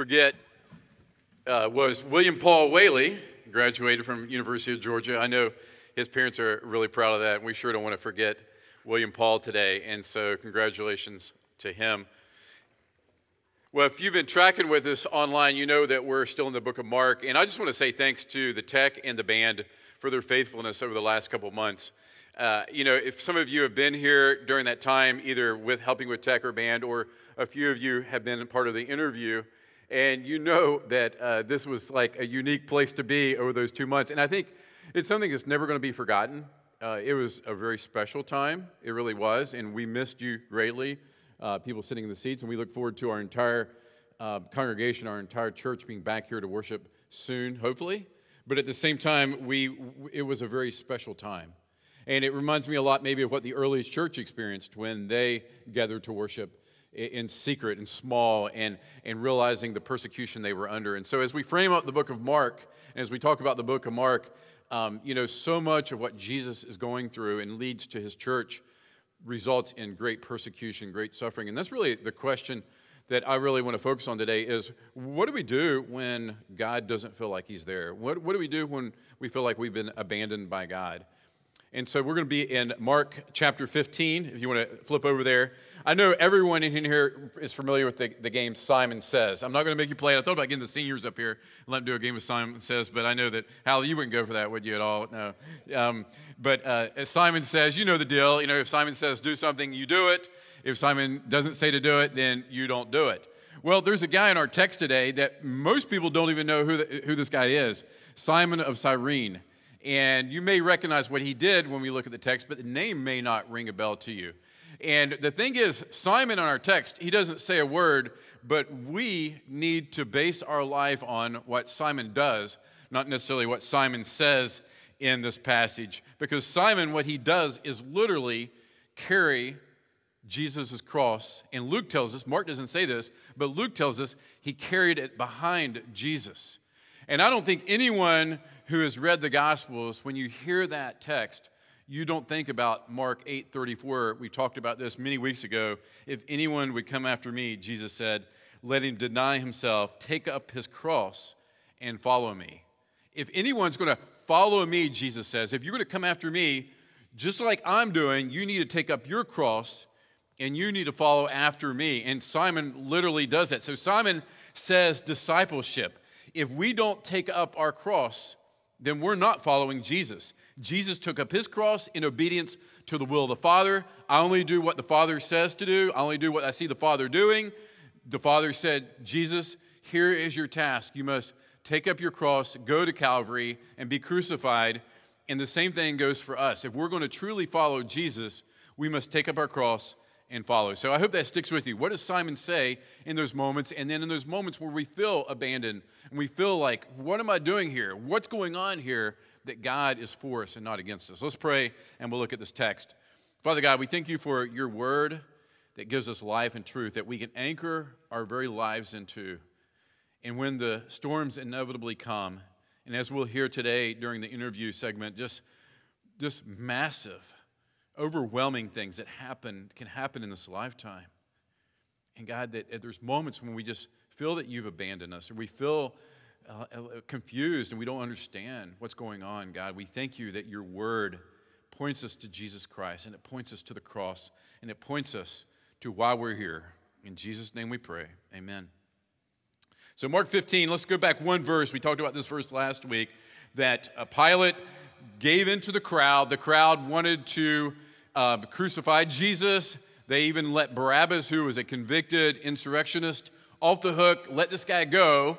forget uh, was William Paul Whaley, graduated from University of Georgia. I know his parents are really proud of that, and we sure don't want to forget William Paul today. And so, congratulations to him. Well, if you've been tracking with us online, you know that we're still in the book of Mark. And I just want to say thanks to the tech and the band for their faithfulness over the last couple months. Uh, you know, if some of you have been here during that time, either with helping with tech or band, or a few of you have been part of the interview, and you know that uh, this was like a unique place to be over those two months. And I think it's something that's never going to be forgotten. Uh, it was a very special time. It really was. And we missed you greatly, uh, people sitting in the seats. And we look forward to our entire uh, congregation, our entire church being back here to worship soon, hopefully. But at the same time, we, it was a very special time. And it reminds me a lot, maybe, of what the earliest church experienced when they gathered to worship in secret and small and, and realizing the persecution they were under. And so, as we frame up the book of Mark, and as we talk about the book of Mark, um, you know, so much of what Jesus is going through and leads to his church results in great persecution, great suffering. And that's really the question that I really want to focus on today is what do we do when God doesn't feel like he's there? What, what do we do when we feel like we've been abandoned by God? And so we're going to be in Mark chapter 15, if you want to flip over there. I know everyone in here is familiar with the, the game Simon Says. I'm not going to make you play it. I thought about getting the seniors up here and let them do a game of Simon Says, but I know that, Hal, you wouldn't go for that, would you, at all? No. Um, but uh, as Simon says, you know the deal. You know, if Simon says do something, you do it. If Simon doesn't say to do it, then you don't do it. Well, there's a guy in our text today that most people don't even know who, the, who this guy is Simon of Cyrene. And you may recognize what he did when we look at the text, but the name may not ring a bell to you. And the thing is, Simon on our text, he doesn't say a word, but we need to base our life on what Simon does, not necessarily what Simon says in this passage. Because Simon, what he does is literally carry Jesus' cross. And Luke tells us, Mark doesn't say this, but Luke tells us he carried it behind Jesus. And I don't think anyone who has read the Gospels, when you hear that text, you don't think about Mark 8:34. We talked about this many weeks ago. If anyone would come after me, Jesus said, let him deny himself, take up his cross, and follow me. If anyone's going to follow me, Jesus says, if you're going to come after me, just like I'm doing, you need to take up your cross and you need to follow after me. And Simon literally does that. So Simon says discipleship. If we don't take up our cross, then we're not following Jesus. Jesus took up his cross in obedience to the will of the Father. I only do what the Father says to do, I only do what I see the Father doing. The Father said, Jesus, here is your task. You must take up your cross, go to Calvary, and be crucified. And the same thing goes for us. If we're going to truly follow Jesus, we must take up our cross and follow. So I hope that sticks with you. What does Simon say in those moments? And then in those moments where we feel abandoned and we feel like, what am I doing here? What's going on here? That God is for us and not against us. Let's pray and we'll look at this text. Father God, we thank you for your word that gives us life and truth that we can anchor our very lives into. And when the storms inevitably come, and as we'll hear today during the interview segment, just, just massive overwhelming things that happen can happen in this lifetime. And God, that there's moments when we just feel that you've abandoned us, or we feel uh, uh, confused and we don't understand what's going on. God, we thank you that your word points us to Jesus Christ, and it points us to the cross, and it points us to why we're here. In Jesus' name we pray. Amen. So, Mark 15, let's go back one verse. We talked about this verse last week that a Pilate gave into the crowd. The crowd wanted to uh, crucify Jesus. They even let Barabbas, who was a convicted insurrectionist, off the hook, let this guy go.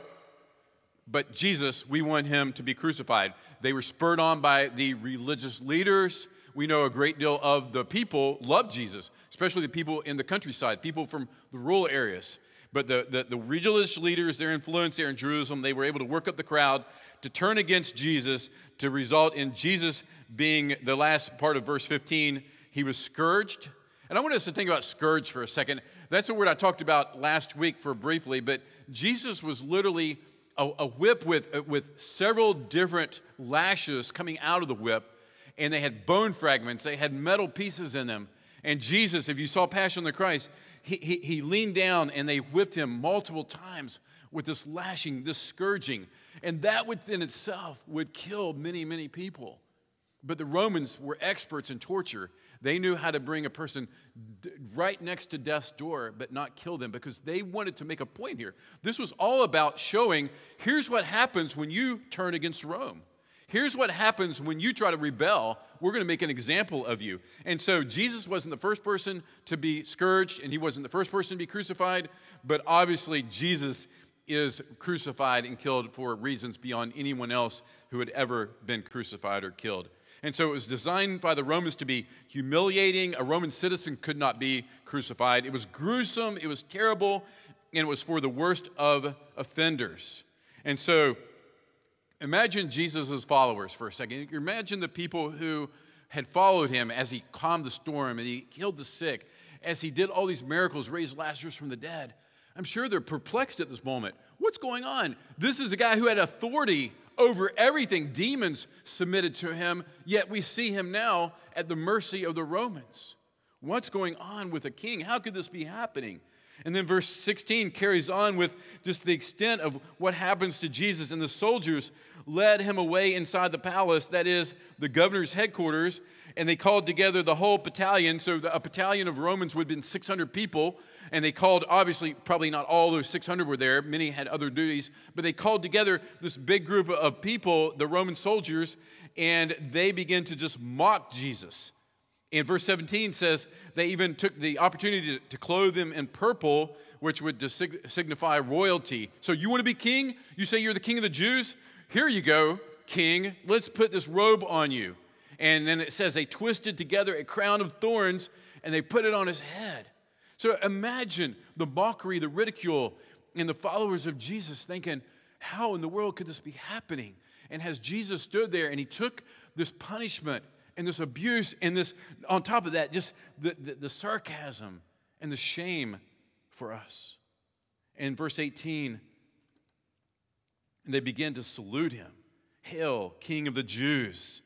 But Jesus, we want him to be crucified. They were spurred on by the religious leaders. We know a great deal of the people loved Jesus, especially the people in the countryside, people from the rural areas. But the, the, the religious leaders, their influence there in Jerusalem, they were able to work up the crowd to turn against Jesus, to result in Jesus being the last part of verse 15. He was scourged. And I want us to think about scourge for a second. That's a word I talked about last week for briefly, but Jesus was literally a, a whip with, uh, with several different lashes coming out of the whip, and they had bone fragments, they had metal pieces in them. And Jesus, if you saw Passion of the Christ, he, he, he leaned down and they whipped him multiple times with this lashing, this scourging. And that within itself would kill many, many people. But the Romans were experts in torture. They knew how to bring a person right next to death's door, but not kill them because they wanted to make a point here. This was all about showing here's what happens when you turn against Rome. Here's what happens when you try to rebel. We're going to make an example of you. And so Jesus wasn't the first person to be scourged, and he wasn't the first person to be crucified, but obviously Jesus is crucified and killed for reasons beyond anyone else who had ever been crucified or killed. And so it was designed by the Romans to be humiliating. A Roman citizen could not be crucified. It was gruesome, it was terrible, and it was for the worst of offenders. And so Imagine Jesus' followers for a second. Imagine the people who had followed him as he calmed the storm and he healed the sick, as he did all these miracles, raised Lazarus from the dead. I'm sure they're perplexed at this moment. What's going on? This is a guy who had authority over everything. Demons submitted to him, yet we see him now at the mercy of the Romans. What's going on with a king? How could this be happening? And then verse 16 carries on with just the extent of what happens to Jesus. And the soldiers led him away inside the palace, that is, the governor's headquarters, and they called together the whole battalion. So a battalion of Romans would have been 600 people. And they called, obviously, probably not all those 600 were there. Many had other duties. But they called together this big group of people, the Roman soldiers, and they began to just mock Jesus. In verse 17 says they even took the opportunity to, to clothe him in purple, which would signify royalty. So you want to be king? You say you're the king of the Jews? Here you go, king. Let's put this robe on you. And then it says they twisted together a crown of thorns and they put it on his head. So imagine the mockery, the ridicule, and the followers of Jesus thinking, how in the world could this be happening? And has Jesus stood there and he took this punishment and this abuse and this, on top of that, just the, the, the sarcasm and the shame for us. In verse 18, they begin to salute him Hail, King of the Jews.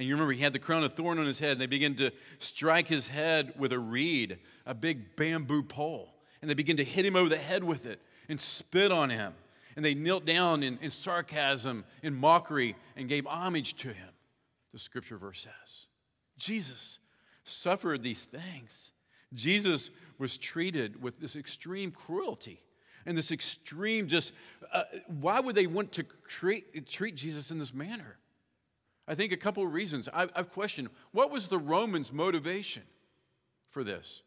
And you remember he had the crown of thorn on his head, and they begin to strike his head with a reed, a big bamboo pole. And they begin to hit him over the head with it and spit on him. And they knelt down in, in sarcasm, in mockery, and gave homage to him the scripture verse says. Jesus suffered these things. Jesus was treated with this extreme cruelty and this extreme just uh, why would they want to create, treat jesus in this manner i think a couple of reasons I've, I've questioned what was the romans motivation for this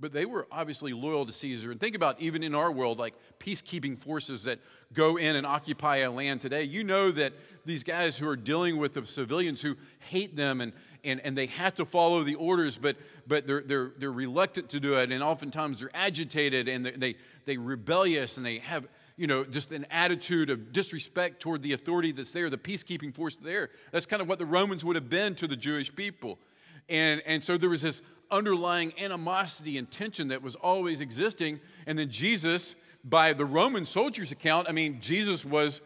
but they were obviously loyal to Caesar. And think about even in our world, like peacekeeping forces that go in and occupy a land today. You know that these guys who are dealing with the civilians who hate them and, and, and they have to follow the orders, but, but they're, they're, they're reluctant to do it. And oftentimes they're agitated and they, they, they rebellious and they have you know, just an attitude of disrespect toward the authority that's there, the peacekeeping force there. That's kind of what the Romans would have been to the Jewish people. And, and so there was this underlying animosity and tension that was always existing. And then Jesus, by the Roman soldiers' account, I mean, Jesus was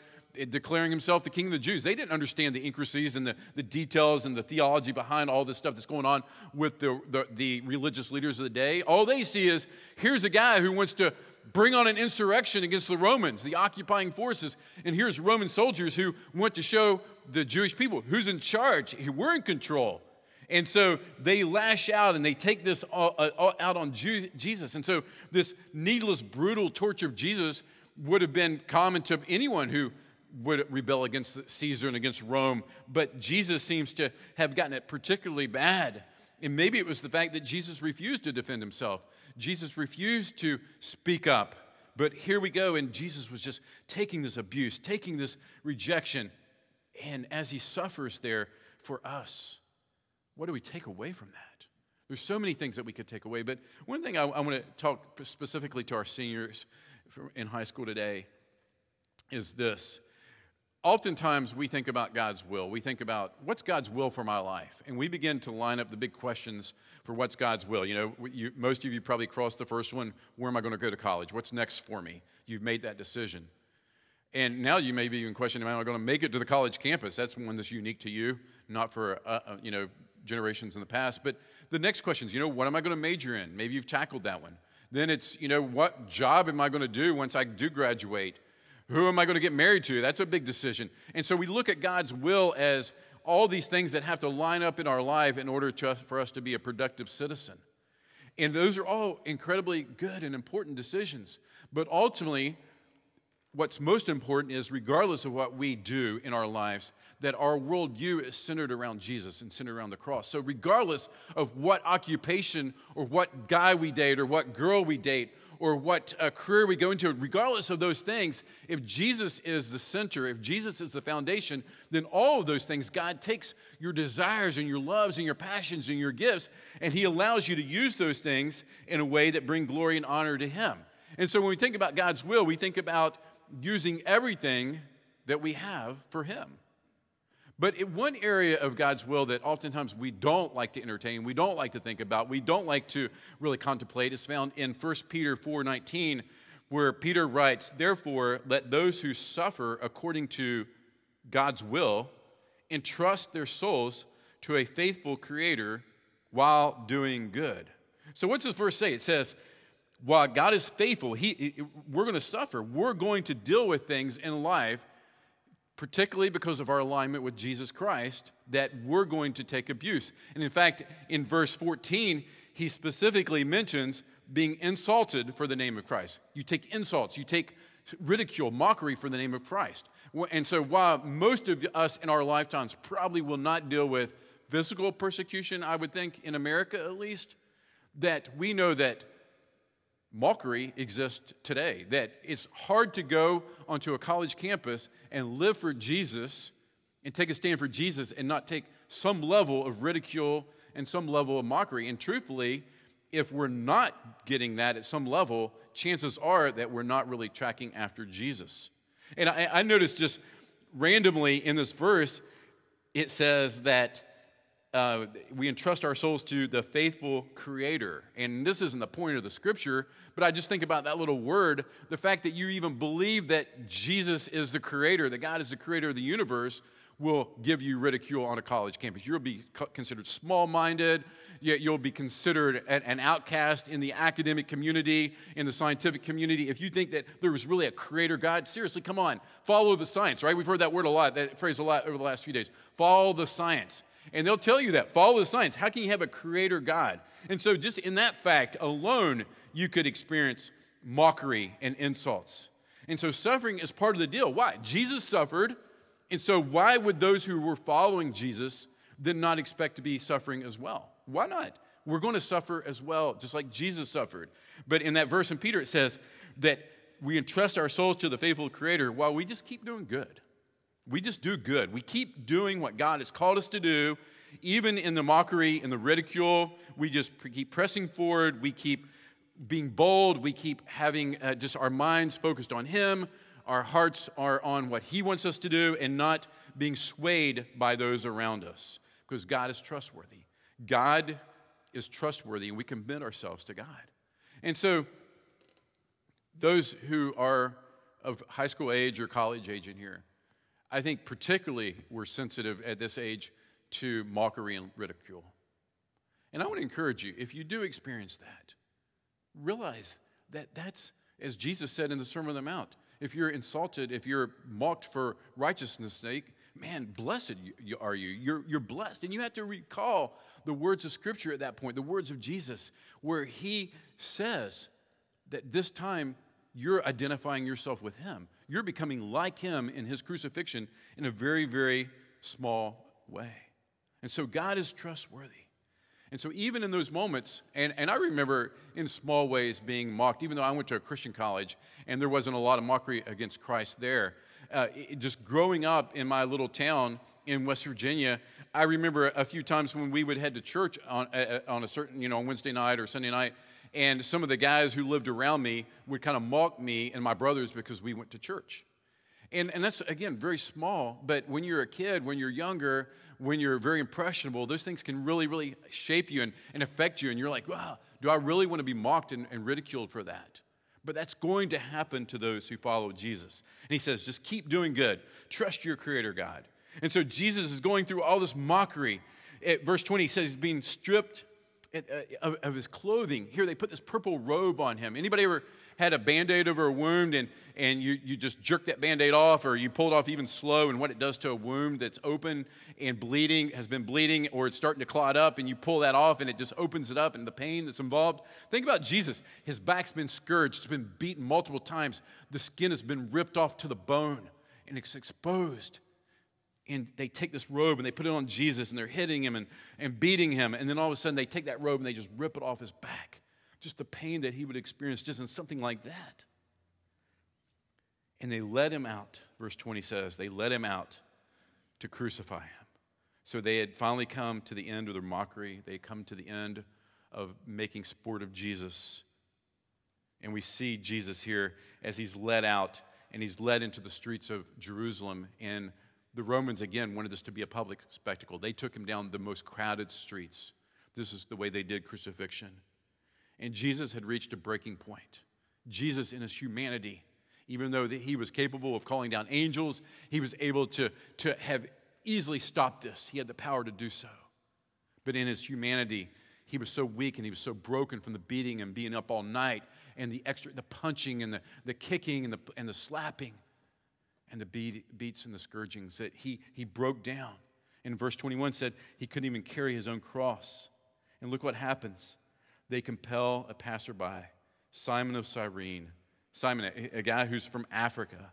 declaring himself the king of the Jews. They didn't understand the intricacies and the, the details and the theology behind all this stuff that's going on with the, the, the religious leaders of the day. All they see is here's a guy who wants to bring on an insurrection against the Romans, the occupying forces. And here's Roman soldiers who want to show the Jewish people who's in charge. We're in control. And so they lash out and they take this all, all out on Jesus. And so this needless, brutal torture of Jesus would have been common to anyone who would rebel against Caesar and against Rome. But Jesus seems to have gotten it particularly bad. And maybe it was the fact that Jesus refused to defend himself. Jesus refused to speak up. But here we go, and Jesus was just taking this abuse, taking this rejection. And as he suffers there for us, what do we take away from that? There's so many things that we could take away, but one thing I, I want to talk specifically to our seniors in high school today is this. Oftentimes, we think about God's will. We think about what's God's will for my life? And we begin to line up the big questions for what's God's will. You know, you, most of you probably crossed the first one where am I going to go to college? What's next for me? You've made that decision. And now you may be even questioning, am I going to make it to the college campus? That's one that's unique to you, not for, uh, uh, you know, generations in the past. But the next question is, you know, what am I going to major in? Maybe you've tackled that one. Then it's, you know, what job am I going to do once I do graduate? Who am I going to get married to? That's a big decision. And so we look at God's will as all these things that have to line up in our life in order to, for us to be a productive citizen. And those are all incredibly good and important decisions. But ultimately, what's most important is, regardless of what we do in our lives, that our worldview is centered around Jesus and centered around the cross. So, regardless of what occupation or what guy we date or what girl we date or what uh, career we go into, regardless of those things, if Jesus is the center, if Jesus is the foundation, then all of those things, God takes your desires and your loves and your passions and your gifts, and He allows you to use those things in a way that bring glory and honor to Him. And so when we think about God's will, we think about using everything that we have for Him. But one area of God's will that oftentimes we don't like to entertain, we don't like to think about, we don't like to really contemplate is found in 1 Peter 4:19 where Peter writes, "Therefore let those who suffer according to God's will entrust their souls to a faithful creator while doing good." So what's this verse say? It says, while God is faithful, he, we're going to suffer. We're going to deal with things in life particularly because of our alignment with Jesus Christ, that we're going to take abuse. And in fact, in verse 14, he specifically mentions being insulted for the name of Christ. You take insults, you take ridicule, mockery for the name of Christ. And so, while most of us in our lifetimes probably will not deal with physical persecution, I would think, in America at least, that we know that mockery exists today. That it's hard to go onto a college campus and live for Jesus and take a stand for Jesus and not take some level of ridicule and some level of mockery. And truthfully, if we're not getting that at some level, chances are that we're not really tracking after Jesus. And I, I noticed just randomly in this verse, it says that uh, we entrust our souls to the faithful creator. And this isn't the point of the scripture, but I just think about that little word the fact that you even believe that Jesus is the creator, that God is the creator of the universe, will give you ridicule on a college campus. You'll be considered small minded, yet you'll be considered an outcast in the academic community, in the scientific community. If you think that there was really a creator God, seriously, come on, follow the science, right? We've heard that word a lot, that phrase a lot over the last few days. Follow the science. And they'll tell you that. Follow the science. How can you have a creator God? And so, just in that fact alone, you could experience mockery and insults. And so, suffering is part of the deal. Why? Jesus suffered. And so, why would those who were following Jesus then not expect to be suffering as well? Why not? We're going to suffer as well, just like Jesus suffered. But in that verse in Peter, it says that we entrust our souls to the faithful Creator while we just keep doing good. We just do good. We keep doing what God has called us to do, even in the mockery and the ridicule. We just keep pressing forward. We keep being bold. We keep having uh, just our minds focused on Him. Our hearts are on what He wants us to do and not being swayed by those around us because God is trustworthy. God is trustworthy, and we commit ourselves to God. And so, those who are of high school age or college age in here, I think particularly we're sensitive at this age to mockery and ridicule. And I want to encourage you, if you do experience that, realize that that's, as Jesus said in the Sermon on the Mount, if you're insulted, if you're mocked for righteousness' sake, man, blessed are you. You're, you're blessed. And you have to recall the words of Scripture at that point, the words of Jesus, where he says that this time you're identifying yourself with him you're becoming like him in his crucifixion in a very, very small way. And so God is trustworthy. And so, even in those moments, and, and I remember in small ways being mocked, even though I went to a Christian college and there wasn't a lot of mockery against Christ there. Uh, it, just growing up in my little town in West Virginia, I remember a few times when we would head to church on, uh, on a certain, you know, on Wednesday night or Sunday night, and some of the guys who lived around me would kind of mock me and my brothers because we went to church. And, and that's, again, very small, but when you're a kid, when you're younger, when you're very impressionable, those things can really, really shape you and, and affect you. And you're like, wow, do I really want to be mocked and, and ridiculed for that? But that's going to happen to those who follow Jesus. And he says, just keep doing good, trust your Creator God. And so Jesus is going through all this mockery. At verse 20 he says he's being stripped Uh, of, of his clothing. Here they put this purple robe on him. Anybody ever had a band-aid over a wound and, and you, you just jerk that band-aid off or you pull it off even slow and what it does to a wound that's open and bleeding has been bleeding or it's starting to clot up and you pull that off and it just opens it up and the pain that's involved? Think about jesus. His back's been scourged. It's been beaten multiple times. The skin has been ripped off to the bone and it's exposed and they take this robe and they put it on jesus and they're hitting him and, and beating him and then all of a sudden they take that robe and they just rip it off his back just the pain that he would experience just in something like that. And they led him out, verse 20 says, they led him out to crucify him. So they had finally come to the end of their mockery. They had come to the end of making sport of Jesus. And we see Jesus here as he's led out and he's led into the streets of Jerusalem. And the Romans, again, wanted this to be a public spectacle. They took him down the most crowded streets. This is the way they did crucifixion. And Jesus had reached a breaking point. Jesus, in his humanity, even though he was capable of calling down angels, he was able to, to have easily stopped this. He had the power to do so. But in his humanity, he was so weak and he was so broken from the beating and being up all night and the extra, the punching and the, the kicking and the, and the slapping and the beat, beats and the scourgings that he, he broke down. In verse 21 said he couldn't even carry his own cross. And look what happens they compel a passerby, Simon of Cyrene, Simon, a, a guy who's from Africa,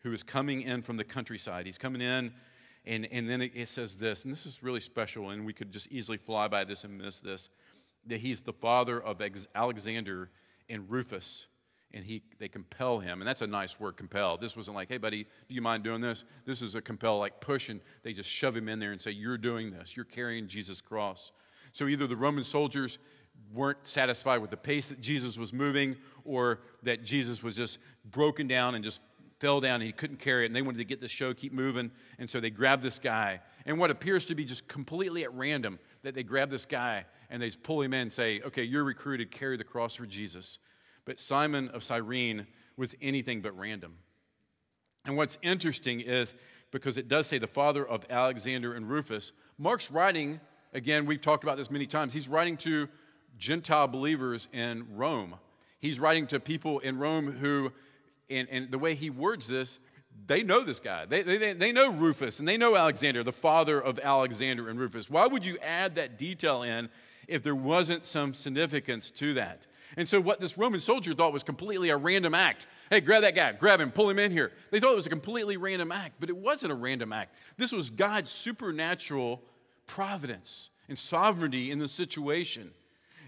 who is coming in from the countryside. He's coming in, and, and then it, it says this, and this is really special, and we could just easily fly by this and miss this that he's the father of Alexander and Rufus and he, they compel him. And that's a nice word, compel. This wasn't like, hey, buddy, do you mind doing this? This is a compel, like push, and they just shove him in there and say, you're doing this. You're carrying Jesus' cross. So either the Roman soldiers weren't satisfied with the pace that Jesus was moving or that Jesus was just broken down and just fell down and he couldn't carry it and they wanted to get the show keep moving and so they grabbed this guy and what appears to be just completely at random that they grab this guy and they pull him in and say okay you're recruited carry the cross for jesus but simon of cyrene was anything but random and what's interesting is because it does say the father of alexander and rufus mark's writing again we've talked about this many times he's writing to Gentile believers in Rome. He's writing to people in Rome who, and, and the way he words this, they know this guy. They, they, they know Rufus and they know Alexander, the father of Alexander and Rufus. Why would you add that detail in if there wasn't some significance to that? And so, what this Roman soldier thought was completely a random act hey, grab that guy, grab him, pull him in here. They thought it was a completely random act, but it wasn't a random act. This was God's supernatural providence and sovereignty in the situation.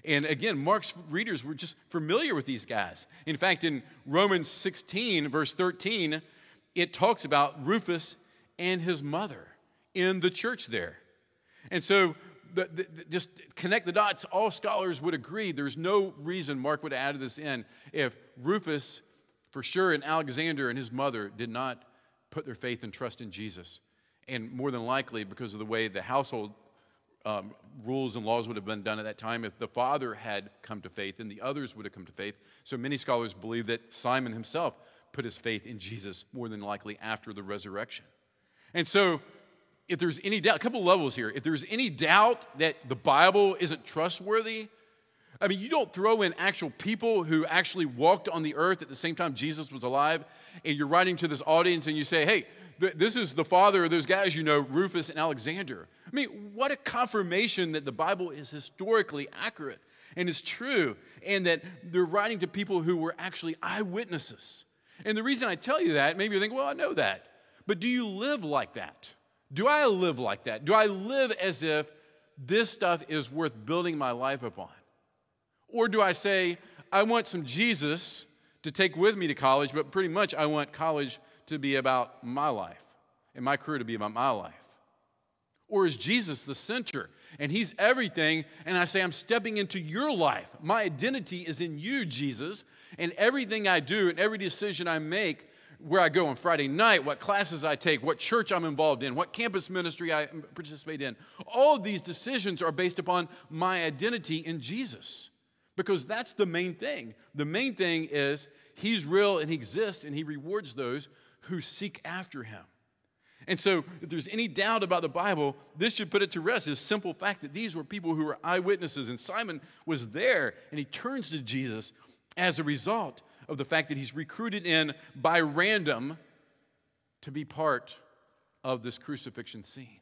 And again, Mark's readers were just familiar with these guys. In fact, in Romans 16, verse 13, it talks about Rufus and his mother in the church there. And so, the, the, just connect the dots, all scholars would agree there's no reason Mark would added this in if Rufus, for sure, and Alexander and his mother did not put their faith and trust in Jesus. And more than likely, because of the way the household um, rules and laws would have been done at that time if the father had come to faith and the others would have come to faith. So many scholars believe that Simon himself put his faith in Jesus more than likely after the resurrection. And so, if there's any doubt, a couple levels here. If there's any doubt that the Bible isn't trustworthy, I mean, you don't throw in actual people who actually walked on the earth at the same time Jesus was alive, and you're writing to this audience and you say, hey, this is the father of those guys you know, Rufus and Alexander. I mean, what a confirmation that the Bible is historically accurate and is true, and that they're writing to people who were actually eyewitnesses. And the reason I tell you that, maybe you think, well, I know that. But do you live like that? Do I live like that? Do I live as if this stuff is worth building my life upon? Or do I say, I want some Jesus to take with me to college, but pretty much I want college to be about my life and my career to be about my life? Or is Jesus the center and he's everything? And I say, I'm stepping into your life. My identity is in you, Jesus. And everything I do and every decision I make, where I go on Friday night, what classes I take, what church I'm involved in, what campus ministry I participate in, all of these decisions are based upon my identity in Jesus. Because that's the main thing. The main thing is He's real and He exists and He rewards those who seek after Him. And so, if there's any doubt about the Bible, this should put it to rest. This simple fact that these were people who were eyewitnesses, and Simon was there, and he turns to Jesus as a result of the fact that he's recruited in by random to be part of this crucifixion scene.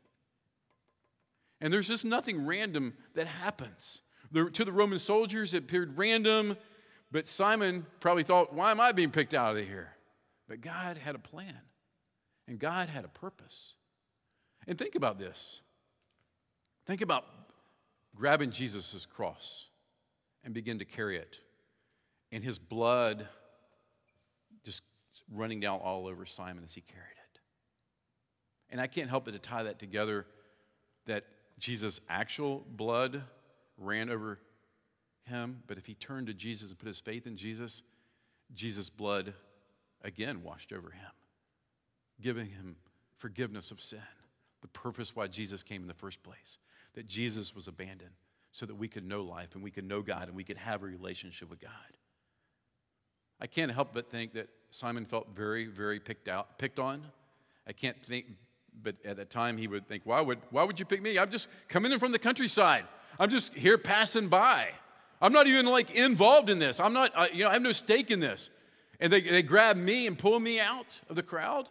And there's just nothing random that happens. The, to the Roman soldiers, it appeared random, but Simon probably thought, why am I being picked out of here? But God had a plan. And God had a purpose. And think about this. Think about grabbing Jesus' cross and begin to carry it, and his blood just running down all over Simon as he carried it. And I can't help but to tie that together that Jesus' actual blood ran over him, but if he turned to Jesus and put his faith in Jesus, Jesus' blood again washed over him giving him forgiveness of sin. The purpose why Jesus came in the first place, that Jesus was abandoned so that we could know life and we could know God and we could have a relationship with God. I can't help but think that Simon felt very, very picked out, picked on. I can't think, but at that time he would think, why would, why would you pick me? I'm just coming in from the countryside. I'm just here passing by. I'm not even like involved in this. I'm not, I, you know, I have no stake in this. And they, they grab me and pull me out of the crowd.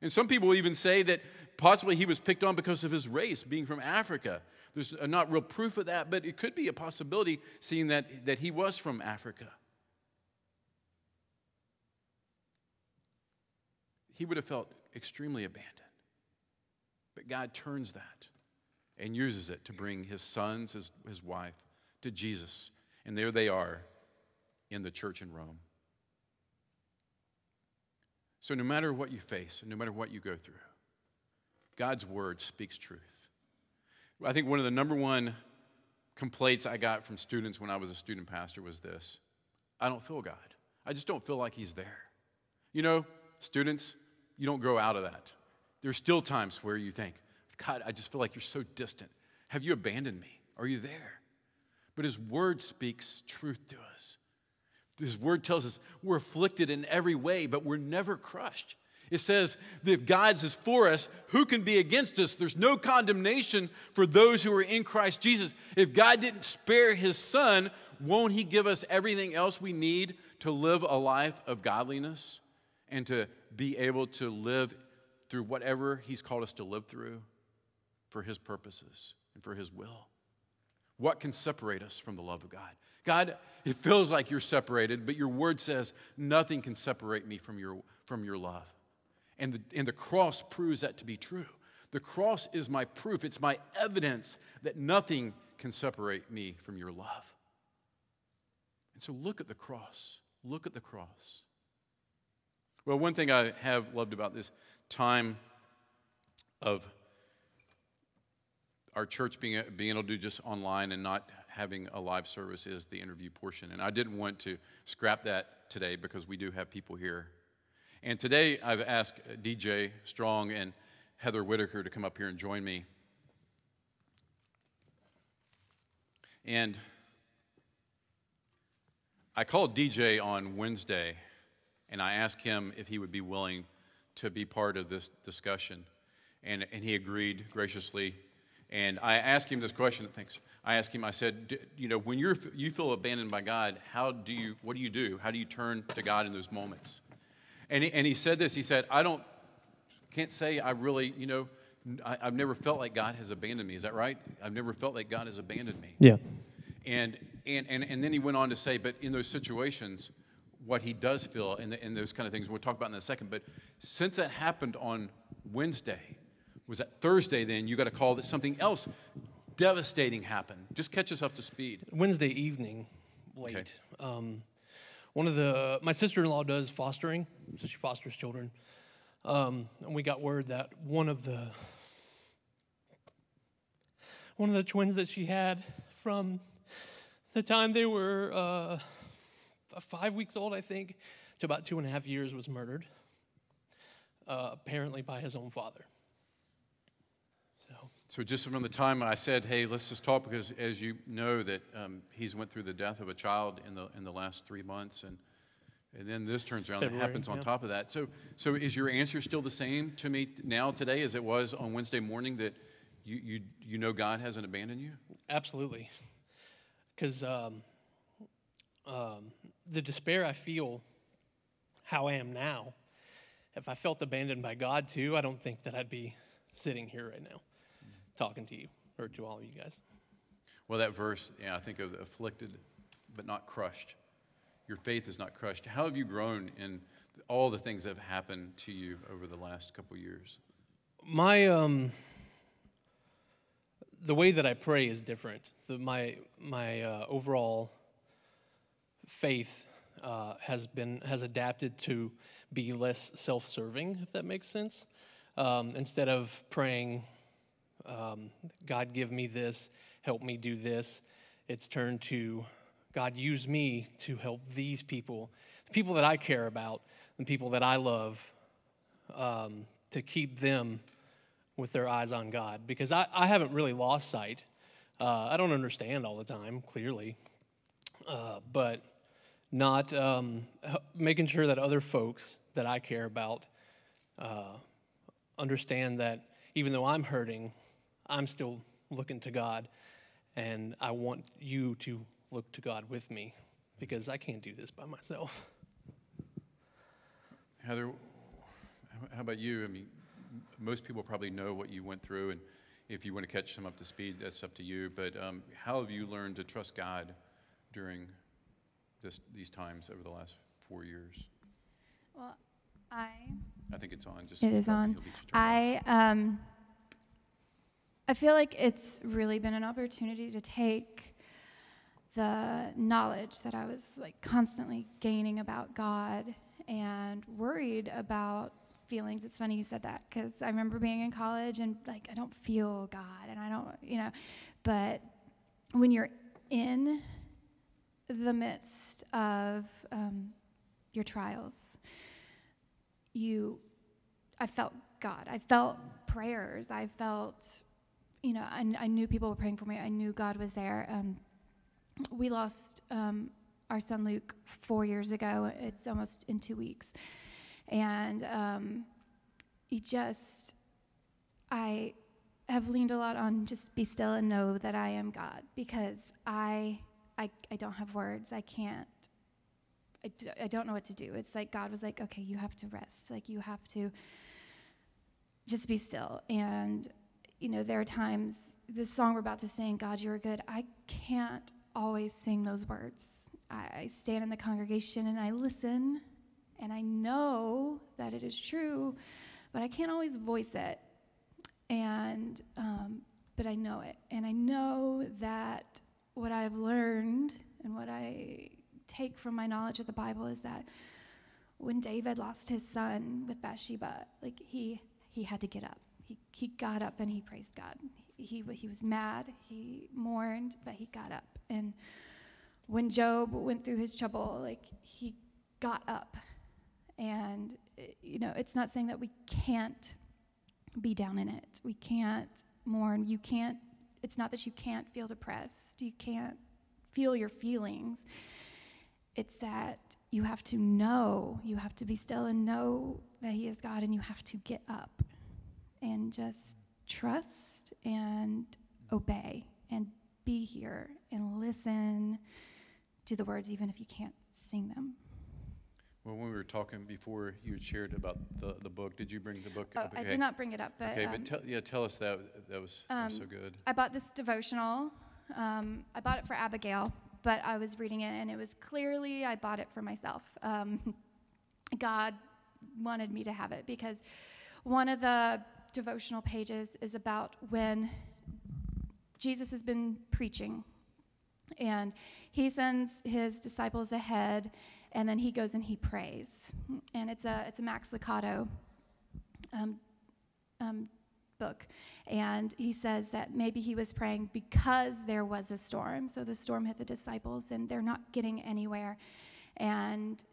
And some people even say that possibly he was picked on because of his race, being from Africa. There's uh, not real proof of that, but it could be a possibility, seeing that, that he was from Africa. He would have felt extremely abandoned. But God turns that and uses it to bring his sons, his, his wife, to Jesus. And there they are in the church in Rome. So, no matter what you face, no matter what you go through, God's word speaks truth. I think one of the number one complaints I got from students when I was a student pastor was this I don't feel God. I just don't feel like He's there. You know, students, you don't grow out of that. There's still times where you think, God, I just feel like you're so distant. Have you abandoned me? Are you there? But His word speaks truth to us. His word tells us we're afflicted in every way, but we're never crushed. It says that if God is for us, who can be against us? There's no condemnation for those who are in Christ Jesus. If God didn't spare his son, won't he give us everything else we need to live a life of godliness and to be able to live through whatever he's called us to live through for his purposes and for his will? What can separate us from the love of God? God, it feels like you're separated, but your word says nothing can separate me from your, from your love. And the, and the cross proves that to be true. The cross is my proof, it's my evidence that nothing can separate me from your love. And so look at the cross. Look at the cross. Well, one thing I have loved about this time of our church being, being able to do just online and not having a live service is the interview portion. And I didn't want to scrap that today because we do have people here. And today I've asked DJ Strong and Heather Whitaker to come up here and join me. And I called DJ on Wednesday and I asked him if he would be willing to be part of this discussion. And, and he agreed graciously and I asked him this question. Thanks. I asked him. I said, you know, when you're you feel abandoned by God, how do you? What do you do? How do you turn to God in those moments? And he, and he said this. He said, I don't can't say I really, you know, I, have never felt like God has abandoned me. Is that right? I've never felt like God has abandoned me. Yeah. And and and and then he went on to say, but in those situations, what he does feel and, and those kind of things we'll talk about in a second. But since that happened on Wednesday was that Thursday then you got a call that something else devastating happened. Just catch us up to speed. Wednesday evening, late. Okay. Um, one of the my sister-in-law does fostering, so she fosters children. Um, and we got word that one of the one of the twins that she had from the time they were uh, five weeks old, I think, to about two and a half years, was murdered. Uh, apparently by his own father. So so just from the time I said, "Hey, let's just talk," because as you know, that um, he's went through the death of a child in the in the last three months, and And then this turns around, that February, happens on yeah. top of that. So, so is your answer still the same to me now today as it was on Wednesday morning that you, you, you know God hasn't abandoned you? Absolutely. Because um, um, the despair I feel, how I am now, if I felt abandoned by God too, I don't think that I'd be sitting here right now talking to you or to all of you guys. Well, that verse, yeah, I think of afflicted but not crushed. Your faith is not crushed. How have you grown in all the things that have happened to you over the last couple years? My um, the way that I pray is different. The, my my uh, overall faith uh, has been has adapted to be less self-serving, if that makes sense. Um, instead of praying, um, God give me this, help me do this, it's turned to God use me to help these people, the people that I care about, the people that I love, um, to keep them with their eyes on God because I, I haven't really lost sight. Uh, I don't understand all the time, clearly, uh, but not um, making sure that other folks that I care about uh, understand that even though I'm hurting, I'm still looking to God, and I want you to look to God with me because I can't do this by myself. Heather, how about you? I mean, most people probably know what you went through, and if you want to catch them up to speed, that's up to you. But um, how have you learned to trust God during this, these times over the last four years? Well, I I think it's on. Just it is on. you'll get your turn. I um I feel like it's really been an opportunity to take the knowledge that I was like constantly gaining about God and worried about feelings. It's funny you said that because I remember being in college and like I don't feel God and I don't, you know, but when you're in the midst of um, your trials, you I felt God. I felt prayers. I felt, you know, I, I knew people were praying for me. I knew God was there. Um, we lost um, our son Luke four years ago. It's almost in two weeks. And um, he just, I have leaned a lot on just be still and know that I am God because I, I, I don't have words. I can't I, don't know what to do. It's like God was like, okay, you have to rest. Like, you have to just be still. And, you know, there are times, this song we're about to sing, God, you are good, I can't always sing those words. I, I stand in the congregation and I listen, and I know that it is true, but I can't always voice it. And, um, but I know it. And I know that what I've learned and what I take from my knowledge of the Bible is that when David lost his son with Bathsheba, like he he had to get up. He he got up and he praised God. He he was mad. He mourned, but he got up. And when Job went through his trouble, like he got up. And you know, it's not saying that we can't be down in it. We can't mourn. You can't. It's not that you can't feel depressed. You can't feel your feelings. It's that you have to know, you have to be still and know that He is God, and you have to get up and just trust and obey and be here and listen to the words, even if you can't sing them. Well, when we were talking before, you had shared about the, the book. Did you bring the book? Oh, up? I Okay. did not bring it up, but, Okay, um, but tell, yeah, tell us that. That was, that was so um, good. I bought this devotional. Um, I bought it for Abigail, but I was reading it, and it was clearly I bought it for myself. Um, God wanted me to have it because one of the devotional pages is about when Jesus has been preaching, and he sends his disciples ahead, and then he goes and he prays, and it's a it's a Max Lucado. Um, um, book. And he says that maybe he was praying because there was a storm. So the storm hit the disciples and they're not getting anywhere. And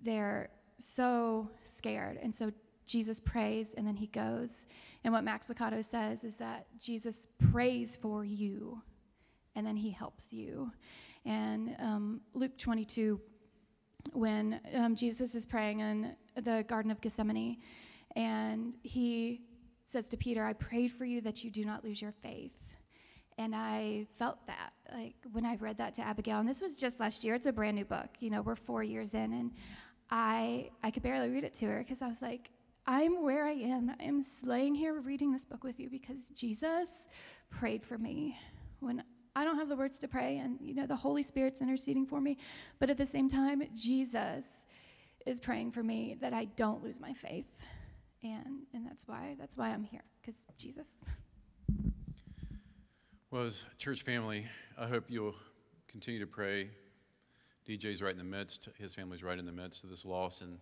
they're so scared. And so Jesus prays and then he goes. And what Max Lucado says is that Jesus prays for you and then he helps you. And um, Luke 22 when um, Jesus is praying in the Garden of Gethsemane, and he says to Peter, I prayed for you that you do not lose your faith. And I felt that, like when I read that to Abigail, and this was just last year. It's a brand new book. You know, we're four years in, and I I could barely read it to her because I was like, I'm where I am. I am laying here reading this book with you because Jesus prayed for me when I don't have the words to pray, and you know the Holy Spirit's interceding for me, but at the same time, Jesus is praying for me that I don't lose my faith, and and that's why that's why I'm here because Jesus. Well, as church family, I hope you'll continue to pray. DJ's right in the midst; his family's right in the midst of this loss, and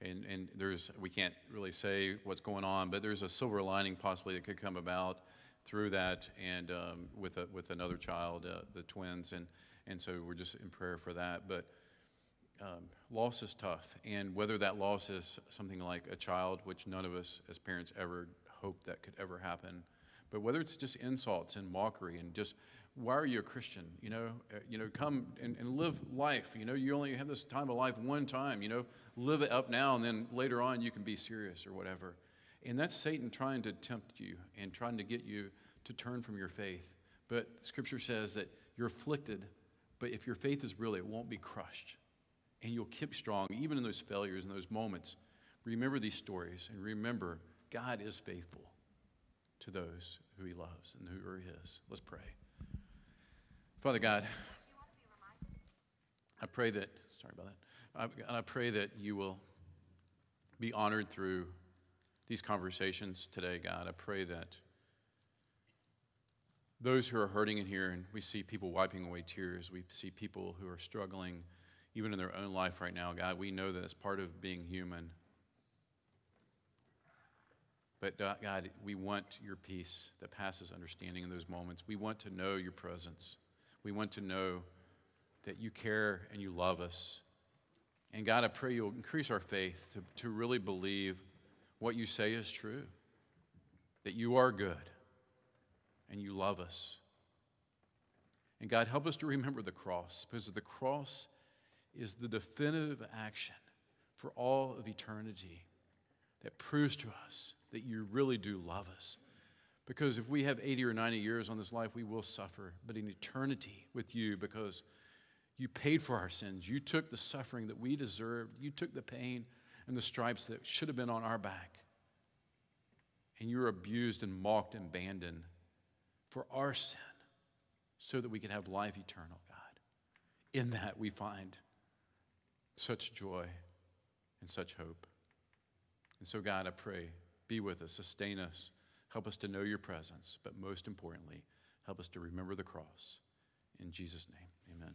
and and there's we can't really say what's going on, but there's a silver lining possibly that could come about through that and um, with, a, with another child, uh, the twins. And, and so we're just in prayer for that. But um, loss is tough. And whether that loss is something like a child, which none of us as parents ever hoped that could ever happen, but whether it's just insults and mockery and just, why are you a Christian? You know, uh, you know, come and, and live life. You know, you only have this time of life one time. You know, live it up now, and then later on you can be serious or whatever. And that's Satan trying to tempt you and trying to get you to turn from your faith. But scripture says that you're afflicted, but if your faith is real, it won't be crushed. And you'll keep strong, even in those failures and those moments. Remember these stories and remember God is faithful to those who he loves and who are his. Let's pray. Father God, I pray that, sorry about that. I, I pray that you will be honored through these conversations today, God. I pray that those who are hurting in here, and we see people wiping away tears, we see people who are struggling even in their own life right now, God, we know that it's part of being human. But God, we want your peace that passes understanding in those moments. We want to know your presence. We want to know that you care and you love us. And God, I pray you'll increase our faith to, to really believe what you say is true that you are good and you love us. And God, help us to remember the cross because the cross is the definitive action for all of eternity that proves to us that you really do love us. Because if we have 80 or 90 years on this life, we will suffer, but in eternity with you, because you paid for our sins. You took the suffering that we deserved. You took the pain and the stripes that should have been on our back. And you were abused and mocked and abandoned for our sin so that we could have life eternal, God. In that we find such joy and such hope. And so, God, I pray, be with us, sustain us, help us to know your presence, but most importantly, help us to remember the cross. In Jesus' name, amen.